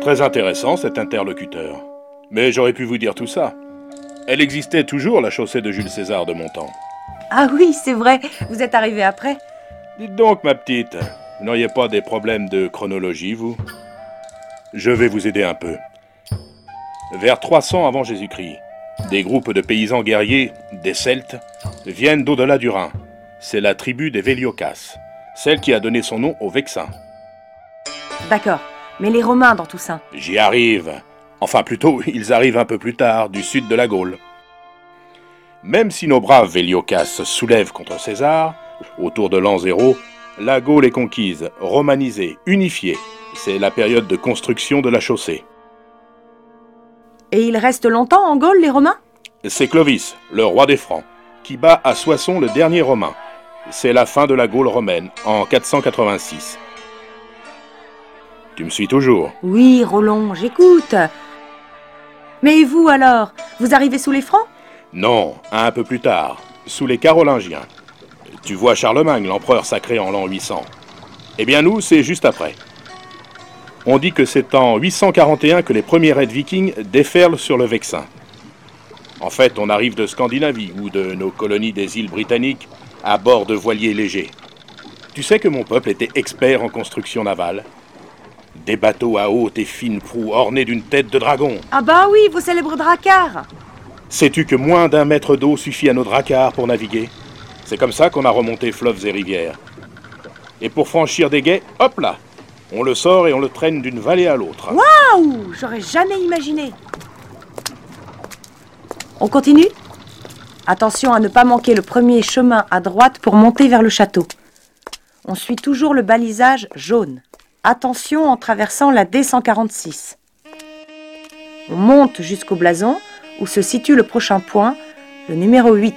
Très intéressant cet interlocuteur. Mais j'aurais pu vous dire tout ça. Elle existait toujours, la chaussée de Jules César de mon temps. Ah oui, c'est vrai, vous êtes arrivé après. Dites donc, ma petite, vous n'auriez pas des problèmes de chronologie, vous? Je vais vous aider un peu. Vers 300 avant Jésus-Christ, des groupes de paysans guerriers, des Celtes, viennent d'au-delà du Rhin. C'est la tribu des Véliocas, celle qui a donné son nom aux Vexins. D'accord, mais les Romains dans tout ça? J'y arrive. Enfin plutôt, ils arrivent un peu plus tard, du sud de la Gaule. Même si nos braves Véliocas se soulèvent contre César, autour de l'an zéro, la Gaule est conquise, romanisée, unifiée. C'est la période de construction de la chaussée. Et ils restent longtemps en Gaule, les Romains? C'est Clovis, le roi des Francs, qui bat à Soissons le dernier Romain. C'est la fin de la Gaule romaine, en 486. Tu me suis toujours Oui, Roland, j'écoute. Mais vous alors Vous arrivez sous les Francs? Non, un peu plus tard, sous les Carolingiens. Tu vois Charlemagne, l'empereur sacré en l'an 800. Eh bien nous, c'est juste après. On dit que c'est en 841 que les premiers raids vikings déferlent sur le Vexin. En fait, on arrive de Scandinavie ou de nos colonies des îles britanniques à bord de voiliers légers. Tu sais que mon peuple était expert en construction navale Des bateaux à haute et fine proue ornés d'une tête de dragon. Ah bah oui, vos célèbres dracars Sais-tu que moins d'un mètre d'eau suffit à nos dracars pour naviguer? C'est comme ça qu'on a remonté fleuves et rivières. Et pour franchir des guets, hop là On le sort et on le traîne d'une vallée à l'autre. Waouh J'aurais jamais imaginé On continue? Attention à ne pas manquer le premier chemin à droite pour monter vers le château. On suit toujours le balisage jaune. Attention en traversant la D146. On monte jusqu'au blason où se situe le prochain point, le numéro 8.